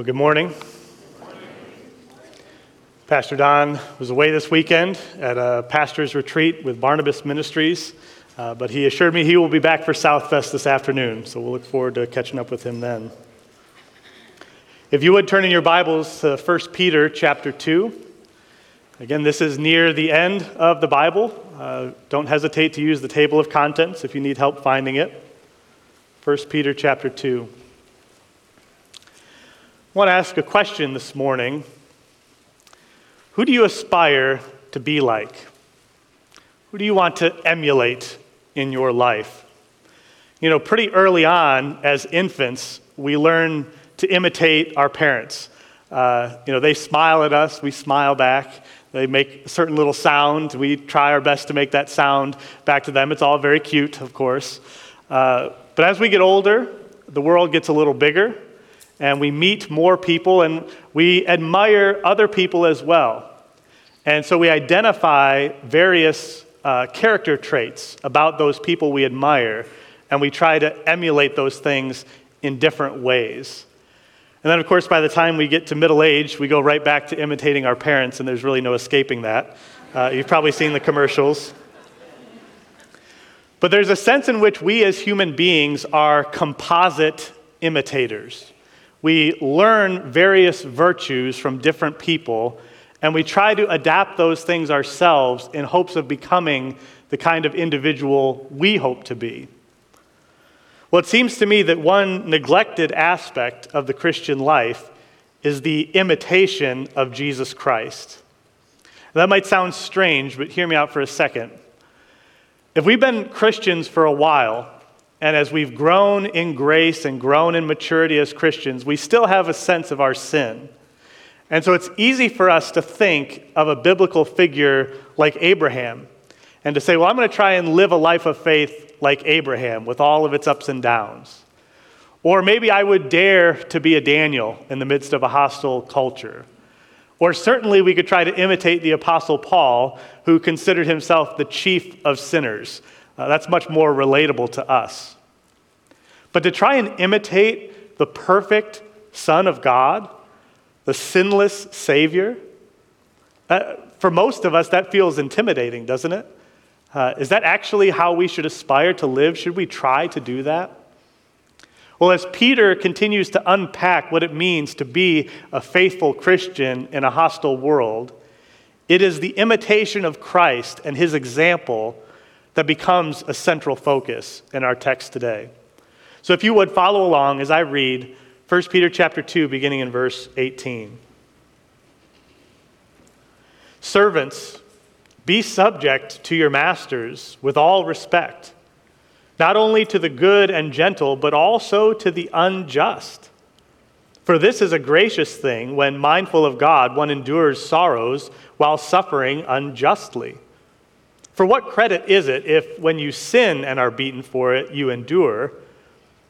Well, good morning. Pastor Don was away this weekend at a pastor's retreat with Barnabas Ministries, uh, but he assured me he will be back for Southfest this afternoon, so we'll look forward to catching up with him then. If you would turn in your Bibles to 1 Peter chapter 2. Again, this is near the end of the Bible. Uh, don't hesitate to use the table of contents if you need help finding it. 1 Peter chapter 2. I want to ask a question this morning who do you aspire to be like? Who do you want to emulate in your life? You know, pretty early on as infants, we learn to imitate our parents. Uh, you know, they smile at us, we smile back. They make a certain little sound. We try our best to make that sound back to them. It's all very cute, of course. Uh, but as we get older, the world gets a little bigger, and we meet more people, and we admire other people as well. And so we identify various uh, character traits about those people we admire, and we try to emulate those things in different ways. And then, of course, by the time we get to middle age, we go right back to imitating our parents, and there's really no escaping that. Uh, you've probably seen the commercials. But there's a sense in which we as human beings are composite imitators. We learn various virtues from different people and we try to adapt those things ourselves in hopes of becoming the kind of individual we hope to be. Well, it seems to me that one neglected aspect of the Christian life is the imitation of Jesus Christ. That might sound strange, but hear me out for a second. If we've been Christians for a while, and as we've grown in grace and grown in maturity as Christians, we still have a sense of our sin. And so it's easy for us to think of a biblical figure like Abraham and to say, well, I'm going to try and live a life of faith like Abraham with all of its ups and downs. Or maybe I would dare to be a Daniel in the midst of a hostile culture. Or certainly we could try to imitate the Apostle Paul, who considered himself the chief of sinners. Uh, that's much more relatable to us. But to try and imitate the perfect Son of God, the sinless Savior. Uh, for most of us, that feels intimidating, doesn't it? Uh, is that actually how we should aspire to live? Should we try to do that? Well, as Peter continues to unpack what it means to be a faithful Christian in a hostile world, it is the imitation of Christ and his example that becomes a central focus in our text today. So if you would follow along as I read 1 Peter chapter 2 beginning in verse 18. Servants, be subject to your masters with all respect, not only to the good and gentle, but also to the unjust. For this is a gracious thing when, mindful of God, one endures sorrows while suffering unjustly. For what credit is it if, when you sin and are beaten for it, you endure?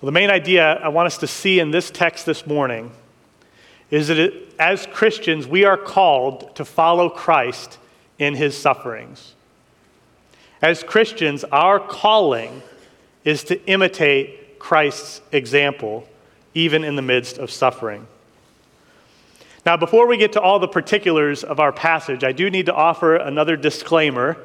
Well, the main idea I want us to see in this text this morning is that it, as Christians, we are called to follow Christ in his sufferings. As Christians, our calling is to imitate Christ's example, even in the midst of suffering. Now, before we get to all the particulars of our passage, I do need to offer another disclaimer.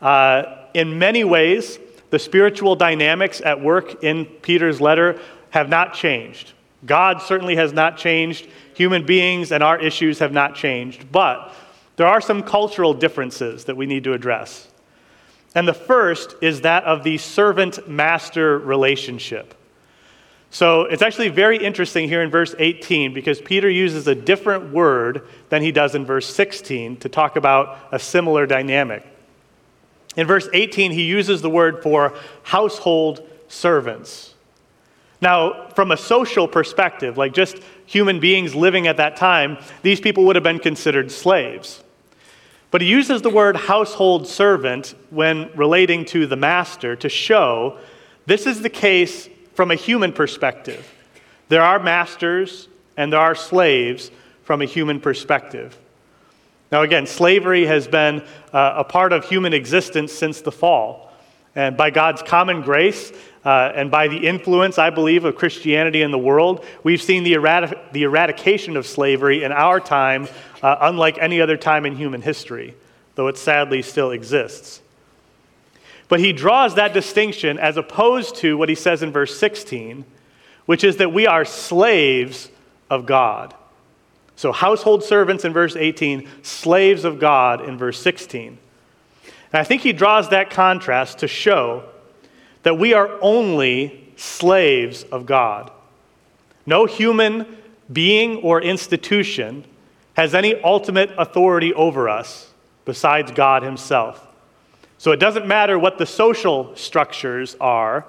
Uh, in many ways, the spiritual dynamics at work in Peter's letter have not changed. God certainly has not changed. Human beings and our issues have not changed. But there are some cultural differences that we need to address. And the first is that of the servant master relationship. So it's actually very interesting here in verse 18 because Peter uses a different word than he does in verse 16 to talk about a similar dynamic. In verse 18, he uses the word for household servants. Now, from a social perspective, like just human beings living at that time, these people would have been considered slaves. But he uses the word household servant when relating to the master to show this is the case from a human perspective. There are masters and there are slaves from a human perspective. Now, again, slavery has been uh, a part of human existence since the fall. And by God's common grace uh, and by the influence, I believe, of Christianity in the world, we've seen the, the eradication of slavery in our time, uh, unlike any other time in human history, though it sadly still exists. But he draws that distinction as opposed to what he says in verse 16, which is that we are slaves of God. So, household servants in verse 18, slaves of God in verse 16. And I think he draws that contrast to show that we are only slaves of God. No human being or institution has any ultimate authority over us besides God Himself. So it doesn't matter what the social structures are,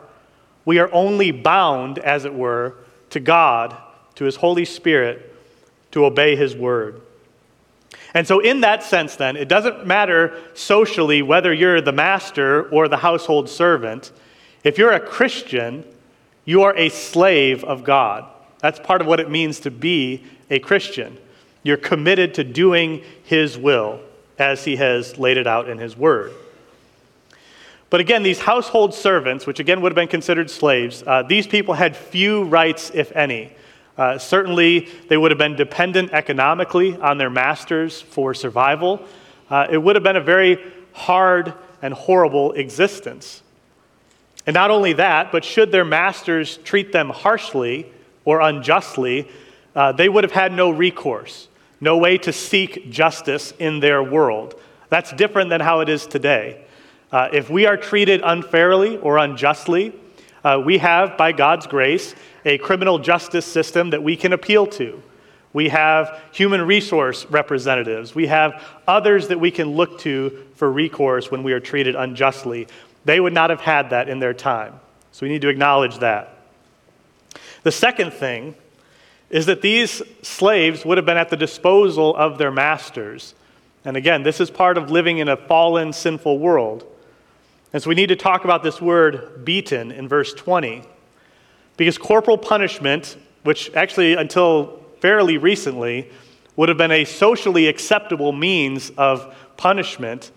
we are only bound, as it were, to God, to His Holy Spirit, to obey His word. And so, in that sense, then, it doesn't matter socially whether you're the master or the household servant. If you're a Christian, you are a slave of God. That's part of what it means to be a Christian. You're committed to doing His will as He has laid it out in His Word. But again, these household servants, which again would have been considered slaves, uh, these people had few rights, if any. Uh, certainly, they would have been dependent economically on their masters for survival. Uh, it would have been a very hard and horrible existence. And not only that, but should their masters treat them harshly or unjustly, uh, they would have had no recourse, no way to seek justice in their world. That's different than how it is today. Uh, if we are treated unfairly or unjustly, uh, we have, by God's grace, a criminal justice system that we can appeal to. We have human resource representatives. We have others that we can look to for recourse when we are treated unjustly. They would not have had that in their time. So we need to acknowledge that. The second thing is that these slaves would have been at the disposal of their masters. And again, this is part of living in a fallen, sinful world. And so we need to talk about this word beaten in verse 20. Because corporal punishment, which actually until fairly recently would have been a socially acceptable means of punishment,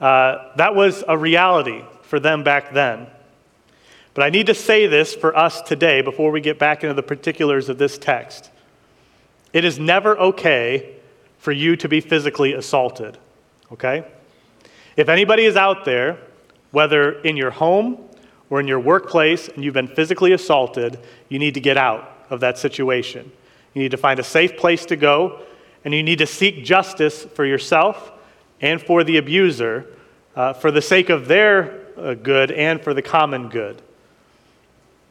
uh, that was a reality for them back then. But I need to say this for us today before we get back into the particulars of this text. It is never okay for you to be physically assaulted, okay? If anybody is out there whether in your home or in your workplace and you've been physically assaulted, you need to get out of that situation. You need to find a safe place to go, and you need to seek justice for yourself and for the abuser uh, for the sake of their uh, good and for the common good.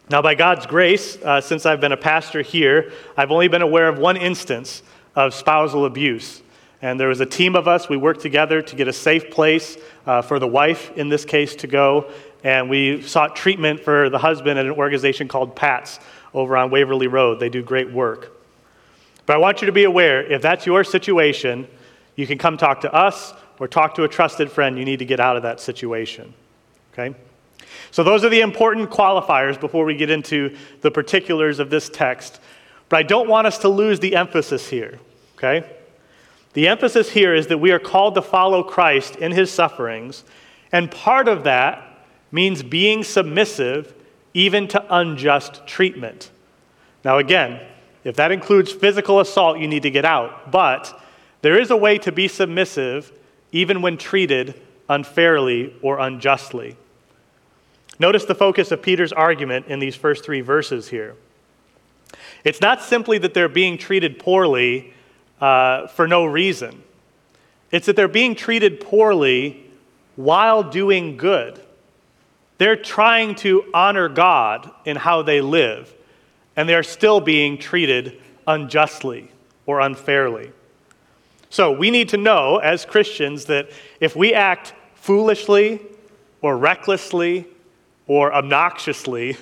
Now, by God's grace, uh, since I've been a pastor here, I've only been aware of one instance of spousal abuse. And there was a team of us. We worked together to get a safe place uh, for the wife, in this case, to go. And we sought treatment for the husband at an organization called PATS over on Waverly Road. They do great work. But I want you to be aware if that's your situation, you can come talk to us or talk to a trusted friend. You need to get out of that situation. Okay? So, those are the important qualifiers before we get into the particulars of this text. But I don't want us to lose the emphasis here. Okay? The emphasis here is that we are called to follow Christ in his sufferings, and part of that means being submissive even to unjust treatment. Now, again, if that includes physical assault, you need to get out. But there is a way to be submissive even when treated unfairly or unjustly. Notice the focus of Peter's argument in these first three verses here. It's not simply that they're being treated poorly uh, for no reason. It's that they're being treated poorly while doing good. They're trying to honor God in how they live, and they're still being treated unjustly or unfairly. So we need to know as Christians that if we act foolishly or recklessly or obnoxiously,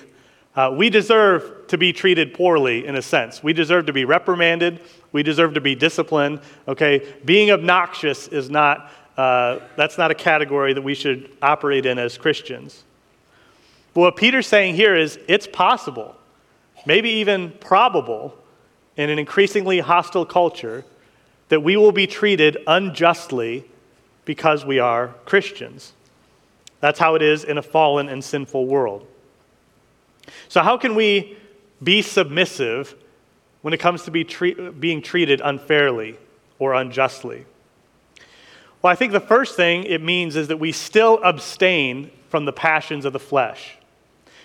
uh, we deserve to be treated poorly in a sense. We deserve to be reprimanded. We deserve to be disciplined. Okay, being obnoxious is not. Uh, that's not a category that we should operate in as Christians. But what Peter's saying here is it's possible, maybe even probable, in an increasingly hostile culture, that we will be treated unjustly because we are Christians. That's how it is in a fallen and sinful world. So, how can we be submissive when it comes to be treat, being treated unfairly or unjustly? Well, I think the first thing it means is that we still abstain from the passions of the flesh.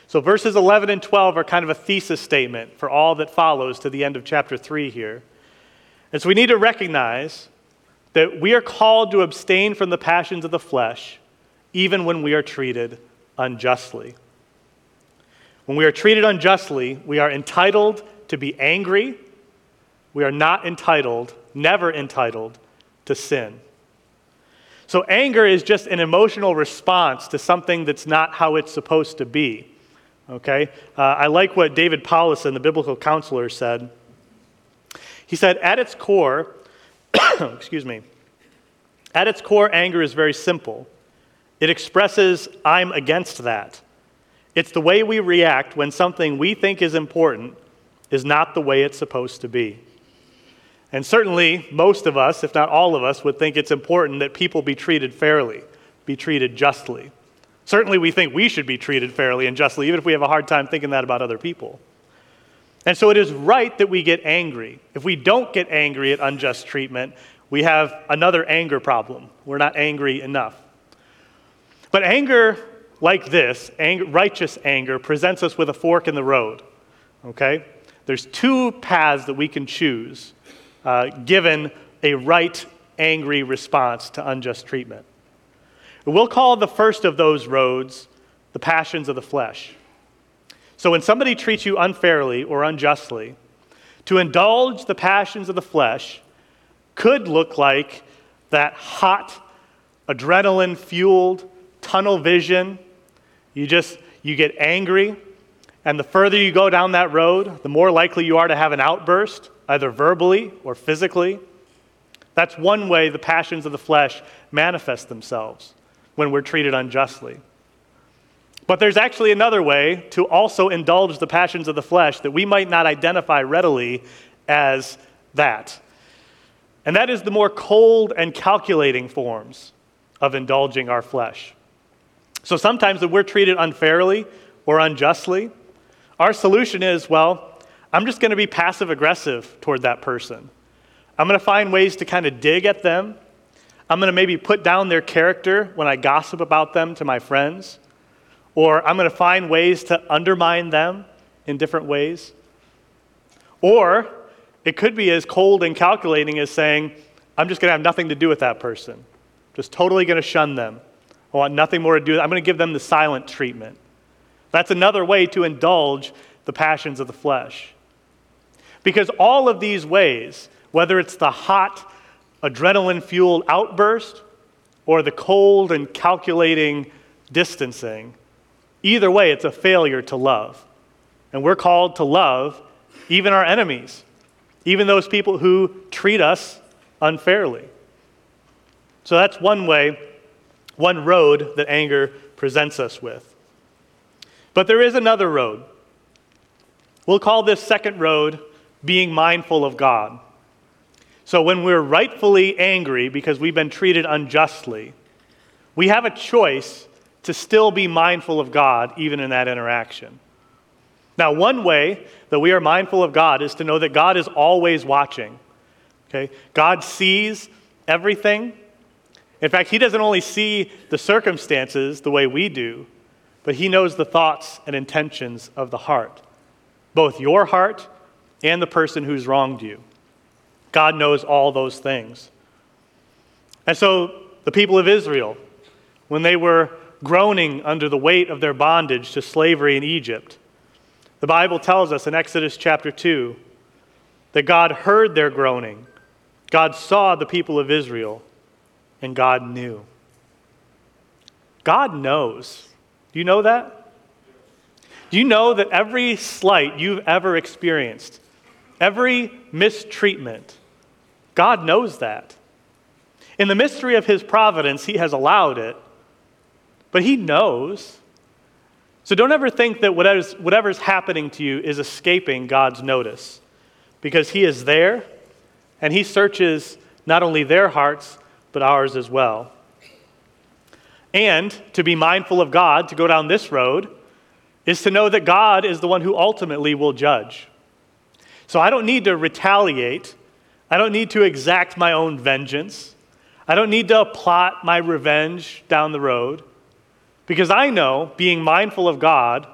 So, verses 11 and 12 are kind of a thesis statement for all that follows to the end of chapter 3 here. And so, we need to recognize that we are called to abstain from the passions of the flesh, even when we are treated unjustly. When we are treated unjustly, we are entitled to be angry. We are not entitled, never entitled, to sin. So, anger is just an emotional response to something that's not how it's supposed to be. Okay? Uh, I like what David Powlison, the biblical counselor, said. He said, At its core, excuse me, at its core, anger is very simple. It expresses, I'm against that. It's the way we react when something we think is important is not the way it's supposed to be. And certainly, most of us, if not all of us, would think it's important that people be treated fairly, be treated justly. Certainly, we think we should be treated fairly and justly, even if we have a hard time thinking that about other people. And so it is right that we get angry. If we don't get angry at unjust treatment, we have another anger problem. We're not angry enough. But anger like this, anger, righteous anger, presents us with a fork in the road. Okay? There's two paths that we can choose uh, given a right angry response to unjust treatment. We'll call the first of those roads the passions of the flesh. So when somebody treats you unfairly or unjustly, to indulge the passions of the flesh could look like that hot, adrenaline fueled tunnel vision you just you get angry, and the further you go down that road, the more likely you are to have an outburst, either verbally or physically. That's one way the passions of the flesh manifest themselves when we're treated unjustly. But there's actually another way to also indulge the passions of the flesh that we might not identify readily as that. And that is the more cold and calculating forms of indulging our flesh. So sometimes when we're treated unfairly or unjustly, our solution is well, I'm just going to be passive aggressive toward that person. I'm going to find ways to kind of dig at them. I'm going to maybe put down their character when I gossip about them to my friends. Or I'm going to find ways to undermine them in different ways. Or it could be as cold and calculating as saying, I'm just going to have nothing to do with that person. Just totally going to shun them. I want nothing more to do. I'm going to give them the silent treatment. That's another way to indulge the passions of the flesh. Because all of these ways, whether it's the hot, adrenaline fueled outburst or the cold and calculating distancing, either way, it's a failure to love. And we're called to love even our enemies, even those people who treat us unfairly. So that's one way one road that anger presents us with. But there is another road. We'll call this second road being mindful of God. So when we're rightfully angry because we've been treated unjustly, we have a choice to still be mindful of God even in that interaction. Now, one way that we are mindful of God is to know that God is always watching. Okay? God sees everything, in fact, he doesn't only see the circumstances the way we do, but he knows the thoughts and intentions of the heart, both your heart and the person who's wronged you. God knows all those things. And so the people of Israel, when they were groaning under the weight of their bondage to slavery in Egypt, the Bible tells us in Exodus chapter 2 that God heard their groaning, God saw the people of Israel, and God knew. God knows. Do you know that? Do you know that every slight you've ever experienced, every mistreatment, God knows that? In the mystery of His providence, He has allowed it, but He knows. So don't ever think that whatever's, whatever's happening to you is escaping God's notice, because He is there and He searches not only their hearts, but ours as well. And to be mindful of God, to go down this road, is to know that God is the one who ultimately will judge. So I don't need to retaliate. I don't need to exact my own vengeance. I don't need to plot my revenge down the road. Because I know, being mindful of God,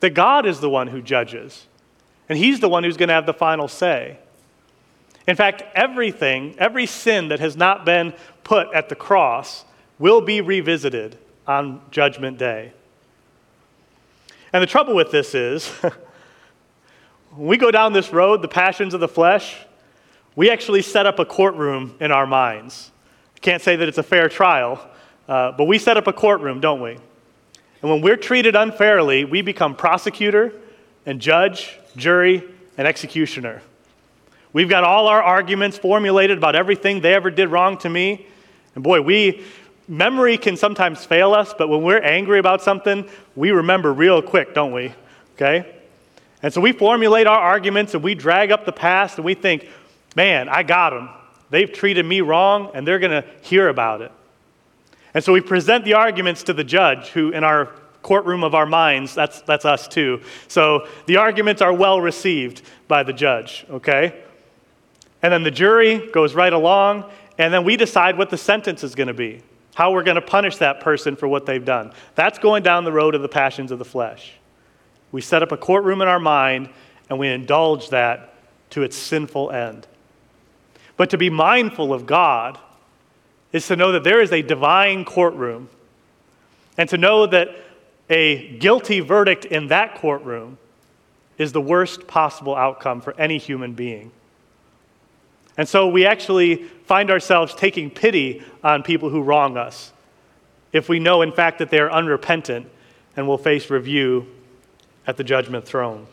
that God is the one who judges. And He's the one who's going to have the final say. In fact, everything, every sin that has not been put at the cross, will be revisited on Judgment Day. And the trouble with this is, when we go down this road, the passions of the flesh, we actually set up a courtroom in our minds. I can't say that it's a fair trial, uh, but we set up a courtroom, don't we? And when we're treated unfairly, we become prosecutor and judge, jury, and executioner. We've got all our arguments formulated about everything they ever did wrong to me. And boy, we, memory can sometimes fail us, but when we're angry about something, we remember real quick, don't we? Okay? And so we formulate our arguments and we drag up the past and we think, man, I got them. They've treated me wrong and they're going to hear about it. And so we present the arguments to the judge, who in our courtroom of our minds, that's, that's us too. So the arguments are well received by the judge, okay? And then the jury goes right along, and then we decide what the sentence is going to be how we're going to punish that person for what they've done. That's going down the road of the passions of the flesh. We set up a courtroom in our mind and we indulge that to its sinful end. But to be mindful of God is to know that there is a divine courtroom and to know that a guilty verdict in that courtroom is the worst possible outcome for any human being. And so we actually find ourselves taking pity on people who wrong us if we know, in fact, that they are unrepentant and will face review at the judgment throne.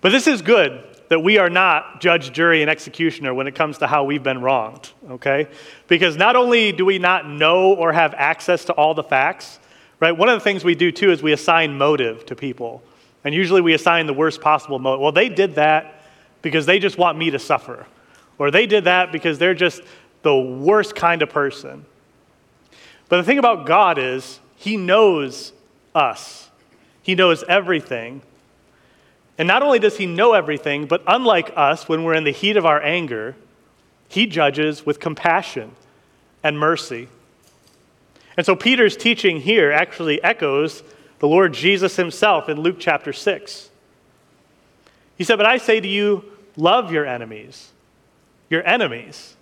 But this is good that we are not judge, jury, and executioner when it comes to how we've been wronged, okay? Because not only do we not know or have access to all the facts, right? One of the things we do too is we assign motive to people. And usually we assign the worst possible motive. Well, they did that because they just want me to suffer. Or they did that because they're just the worst kind of person. But the thing about God is, He knows us, He knows everything. And not only does He know everything, but unlike us, when we're in the heat of our anger, He judges with compassion and mercy. And so Peter's teaching here actually echoes the Lord Jesus himself in Luke chapter 6. He said, But I say to you, love your enemies. Your enemies.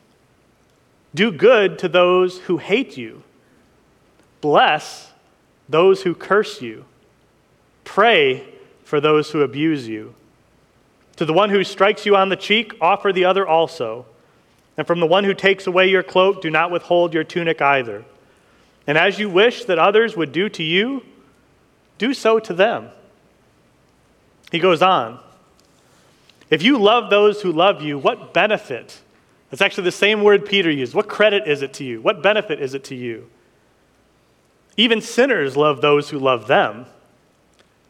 Do good to those who hate you. Bless those who curse you. Pray for those who abuse you. To the one who strikes you on the cheek, offer the other also. And from the one who takes away your cloak, do not withhold your tunic either. And as you wish that others would do to you, do so to them. He goes on. If you love those who love you, what benefit? That's actually the same word Peter used. What credit is it to you? What benefit is it to you? Even sinners love those who love them,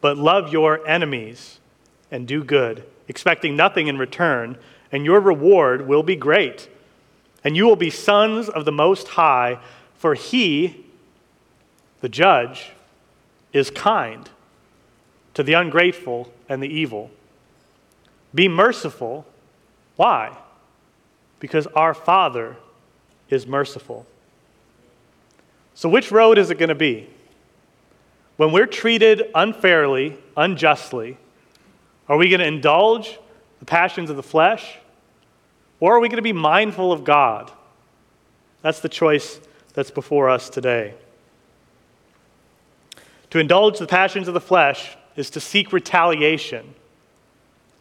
but love your enemies and do good, expecting nothing in return, and your reward will be great. And you will be sons of the Most High, for He, the judge, is kind to the ungrateful and the evil. Be merciful. Why? Because our Father is merciful. So, which road is it going to be? When we're treated unfairly, unjustly, are we going to indulge the passions of the flesh? Or are we going to be mindful of God That's the choice that's before us today. To indulge the passions of the flesh is to seek retaliation.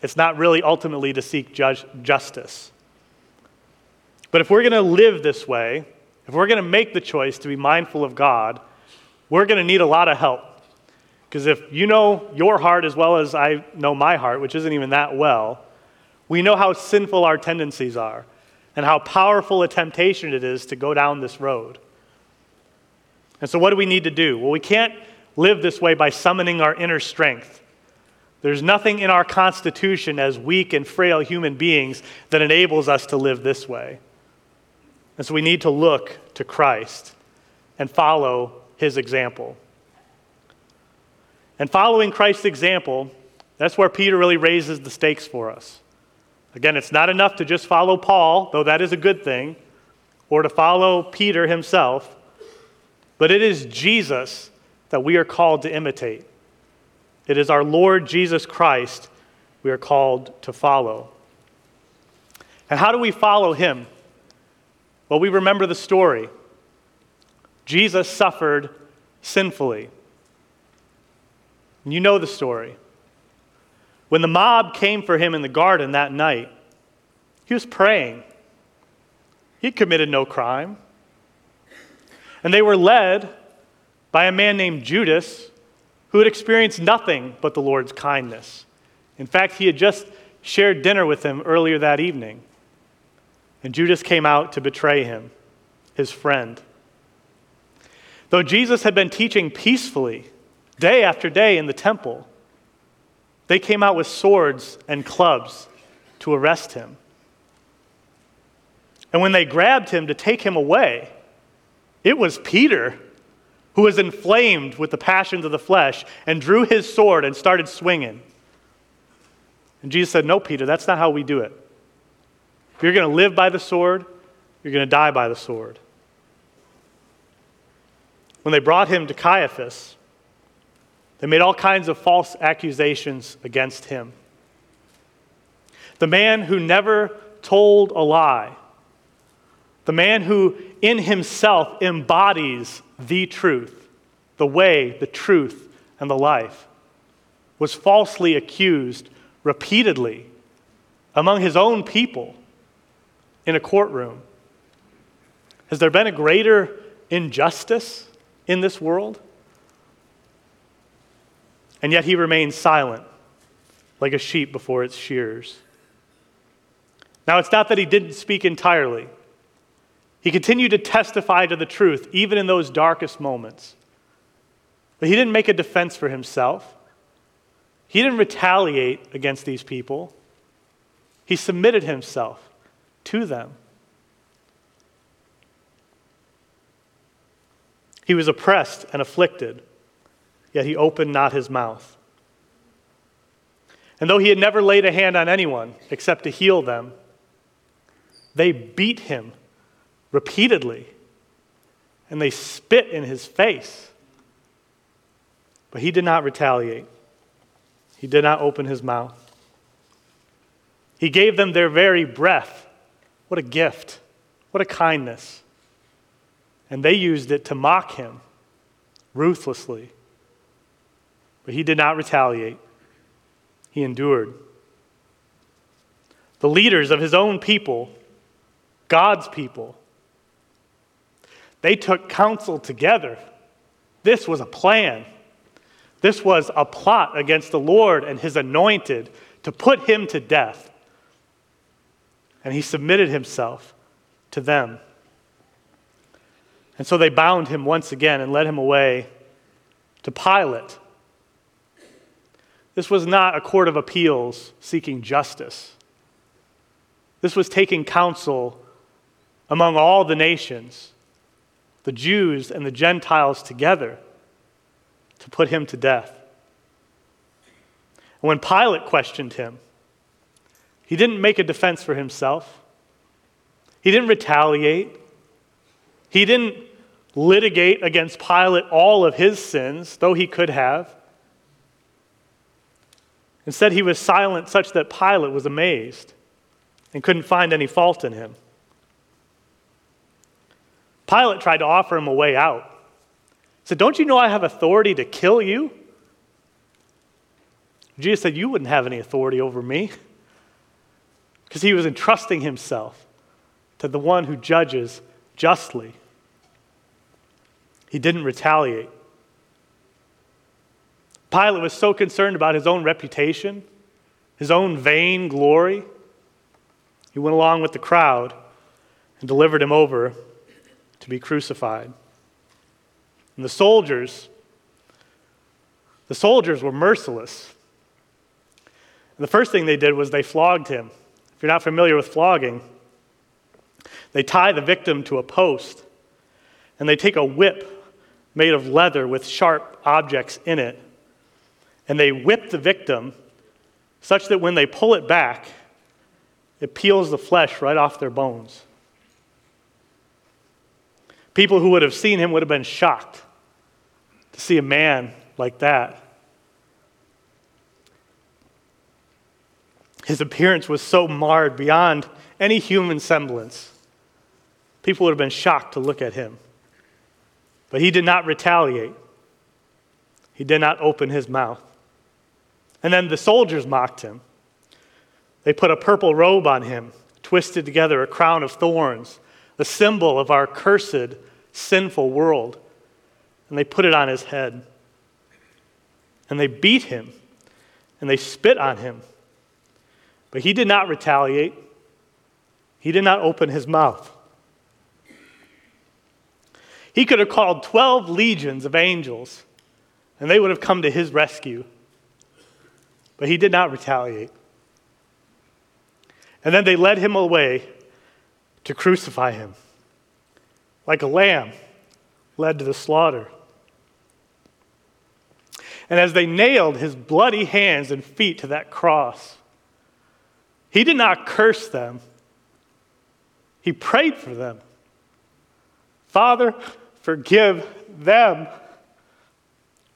It's not really ultimately to seek justice. But if we're going to live this way, if we're going to make the choice to be mindful of God, we're going to need a lot of help. Because if you know your heart as well as I know my heart, which isn't even that well, we know how sinful our tendencies are and how powerful a temptation it is to go down this road. And so, what do we need to do? Well, we can't live this way by summoning our inner strength. There's nothing in our constitution as weak and frail human beings that enables us to live this way. And so we need to look to Christ and follow his example. And following Christ's example, that's where Peter really raises the stakes for us. Again, it's not enough to just follow Paul, though that is a good thing, or to follow Peter himself, but it is Jesus that we are called to imitate. It is our Lord Jesus Christ we are called to follow. And how do we follow him? Well, we remember the story. Jesus suffered sinfully. And you know the story. When the mob came for him in the garden that night, he was praying. He committed no crime. And they were led by a man named Judas who had experienced nothing but the Lord's kindness. In fact, he had just shared dinner with him earlier that evening. And Judas came out to betray him, his friend. Though Jesus had been teaching peacefully day after day in the temple, they came out with swords and clubs to arrest him. And when they grabbed him to take him away, it was Peter who was inflamed with the passions of the flesh and drew his sword and started swinging. And Jesus said, No, Peter, that's not how we do it. If you're going to live by the sword, you're going to die by the sword. When they brought him to Caiaphas, they made all kinds of false accusations against him. The man who never told a lie, the man who in himself embodies the truth, the way, the truth, and the life, was falsely accused repeatedly among his own people in a courtroom. Has there been a greater injustice in this world? And yet he remains silent, like a sheep before its shears. Now, it's not that he didn't speak entirely. He continued to testify to the truth, even in those darkest moments. But he didn't make a defense for himself. He didn't retaliate against these people. He submitted himself to them. He was oppressed and afflicted, yet he opened not his mouth. And though he had never laid a hand on anyone except to heal them, they beat him repeatedly and they spit in his face. But he did not retaliate, he did not open his mouth. He gave them their very breath what a gift. What a kindness. And they used it to mock him ruthlessly. But he did not retaliate, he endured. The leaders of his own people, God's people, they took counsel together. This was a plan. This was a plot against the Lord and his anointed to put him to death and he submitted himself to them. And so they bound him once again and led him away to Pilate. This was not a court of appeals seeking justice. This was taking counsel among all the nations, the Jews and the Gentiles together, to put him to death. And when Pilate questioned him, he didn't make a defense for himself. He didn't retaliate. He didn't litigate against Pilate all of his sins, though he could have. Instead, he was silent such that Pilate was amazed and couldn't find any fault in him. Pilate tried to offer him a way out. He said, Don't you know I have authority to kill you? Jesus said, You wouldn't have any authority over me. Because he was entrusting himself to the one who judges justly. He didn't retaliate. Pilate was so concerned about his own reputation, his own vain glory, he went along with the crowd and delivered him over to be crucified. And the soldiers, the soldiers were merciless. And the first thing they did was they flogged him. If you're not familiar with flogging, they tie the victim to a post and they take a whip made of leather with sharp objects in it and they whip the victim such that when they pull it back, it peels the flesh right off their bones. People who would have seen him would have been shocked to see a man like that. His appearance was so marred beyond any human semblance. People would have been shocked to look at him. But he did not retaliate, he did not open his mouth. And then the soldiers mocked him. They put a purple robe on him, twisted together a crown of thorns, a symbol of our cursed, sinful world. And they put it on his head. And they beat him, and they spit on him. But he did not retaliate, he did not open his mouth. He could have called 12 legions of angels, and they would have come to his rescue. But he did not retaliate. And then they led him away to crucify him, like a lamb led to the slaughter. And as they nailed his bloody hands and feet to that cross, he did not curse them, he prayed for them. Father, forgive them.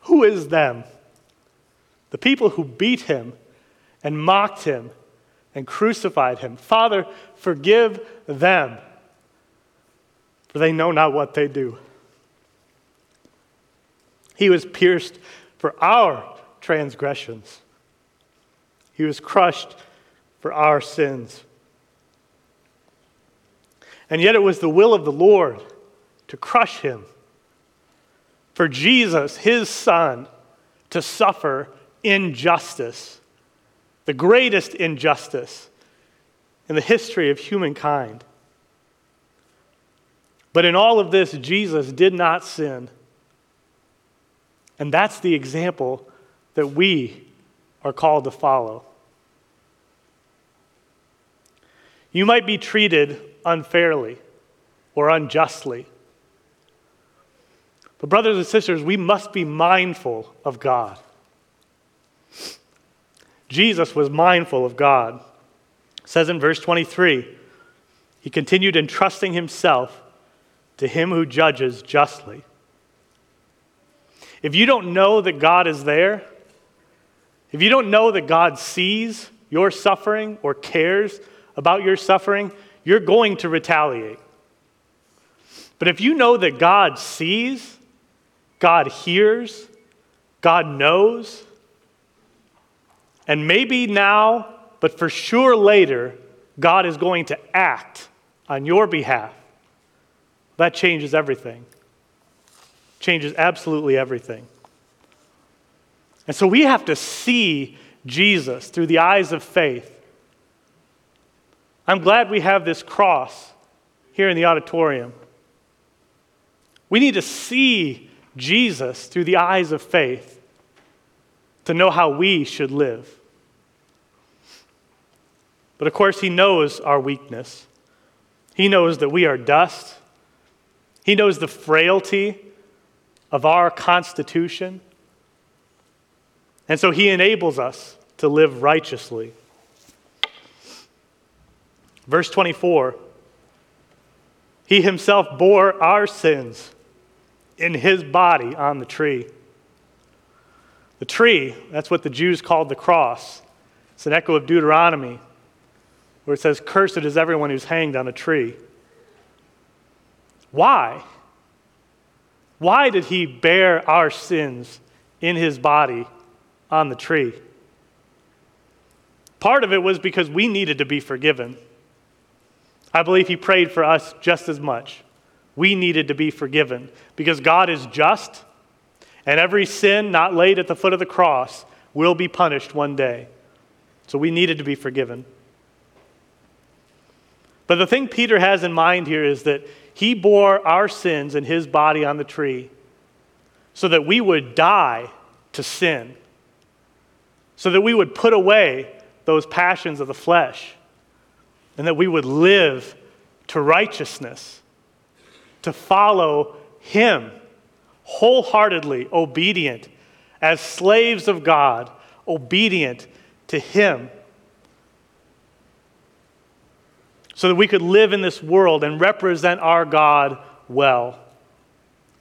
Who is them? the people who beat him and mocked him and crucified him. Father, forgive them, for they know not what they do. He was pierced for our transgressions, he was crushed for our sins. And yet it was the will of the Lord to crush him, for Jesus, his son, to suffer injustice, the greatest injustice in the history of humankind. But in all of this, Jesus did not sin. And that's the example that we are called to follow. You might be treated unfairly or unjustly. But, brothers and sisters, we must be mindful of God. Jesus was mindful of God. It says in verse 23, he continued entrusting himself to him who judges justly. If you don't know that God is there, if you don't know that God sees your suffering or cares about your suffering, you're going to retaliate. But if you know that God sees, God hears, God knows, and maybe now, but for sure later, God is going to act on your behalf. That changes everything. Changes absolutely everything. And so we have to see Jesus through the eyes of faith. I'm glad we have this cross here in the auditorium. We need to see Jesus through the eyes of faith to know how we should live. But of course, He knows our weakness. He knows that we are dust. He knows the frailty of our constitution. And so He enables us to live righteously. Verse 24 He Himself bore our sins in His body on the tree the tree, that's what the Jews called the cross. It's an echo of Deuteronomy, where it says, Cursed is everyone who's hanged on a tree. Why? Why did he bear our sins in his body on the tree? Part of it was because we needed to be forgiven. I believe he prayed for us just as much. We needed to be forgiven because God is just, and every sin not laid at the foot of the cross will be punished one day. So we needed to be forgiven. But the thing Peter has in mind here is that he bore our sins in his body on the tree so that we would die to sin, so that we would put away those passions of the flesh, and that we would live to righteousness, to follow him wholeheartedly obedient as slaves of God, obedient to him so that we could live in this world and represent our God well,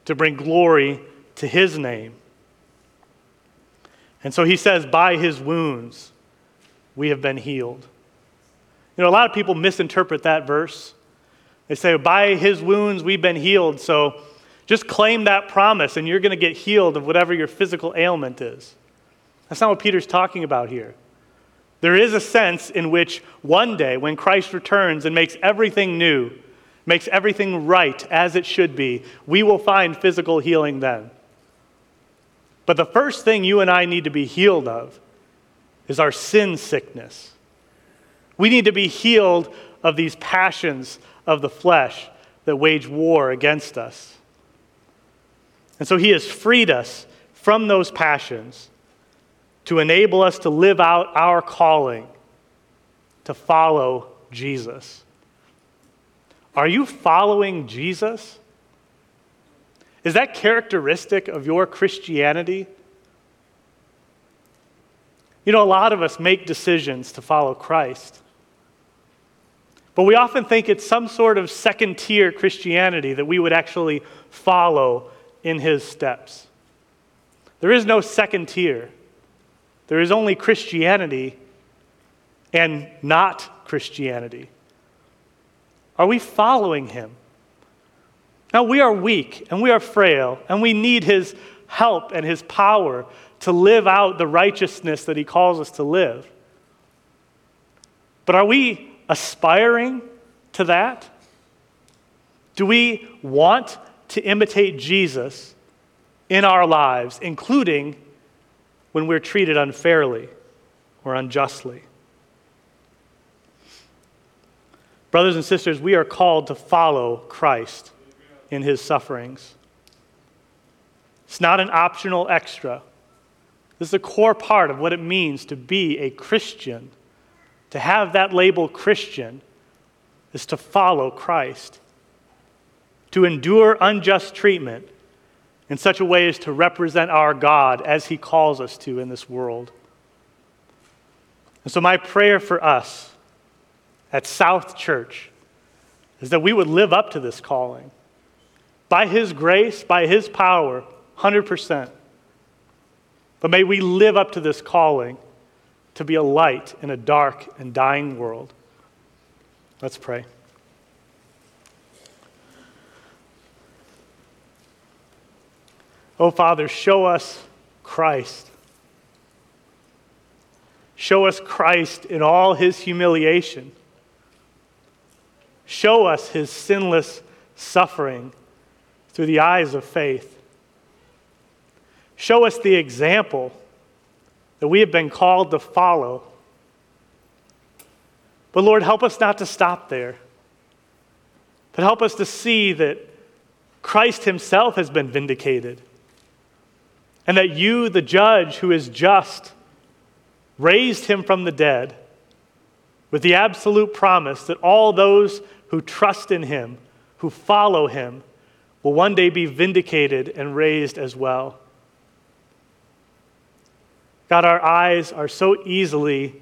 to bring glory to his name. And so he says, by his wounds, we have been healed. You know, a lot of people misinterpret that verse. They say, by his wounds, we've been healed. So just claim that promise and you're going to get healed of whatever your physical ailment is. That's not what Peter's talking about here. There is a sense in which one day, when Christ returns and makes everything new, makes everything right as it should be, we will find physical healing then. But the first thing you and I need to be healed of is our sin sickness. We need to be healed of these passions of the flesh that wage war against us. And so he has freed us from those passions to enable us to live out our calling to follow Jesus. Are you following Jesus? Is that characteristic of your Christianity? You know, a lot of us make decisions to follow Christ. But we often think it's some sort of second tier Christianity that we would actually follow in his steps. There is no second tier. There is only Christianity and not Christianity. Are we following him? Now, we are weak and we are frail, and we need his help and his power to live out the righteousness that he calls us to live. But are we aspiring to that? Do we want to imitate Jesus in our lives, including when we're treated unfairly or unjustly. Brothers and sisters, we are called to follow Christ in his sufferings. It's not an optional extra. This is a core part of what it means to be a Christian. To have that label Christian is to follow Christ. To endure unjust treatment in such a way as to represent our God as He calls us to in this world. And so, my prayer for us at South Church is that we would live up to this calling by His grace, by His power, 100%. But may we live up to this calling to be a light in a dark and dying world. Let's pray. Oh, Father, show us Christ. Show us Christ in all his humiliation. Show us his sinless suffering through the eyes of faith. Show us the example that we have been called to follow. But Lord, help us not to stop there, but help us to see that Christ himself has been vindicated and that you, the judge who is just, raised him from the dead with the absolute promise that all those who trust in him, who follow him, will one day be vindicated and raised as well. God, our eyes are so easily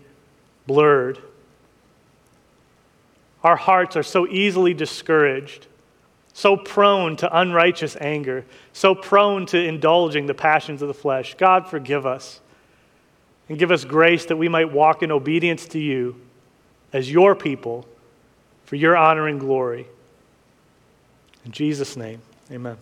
blurred. Our hearts are so easily discouraged so prone to unrighteous anger, so prone to indulging the passions of the flesh. God, forgive us and give us grace that we might walk in obedience to you as your people for your honor and glory. In Jesus' name, amen.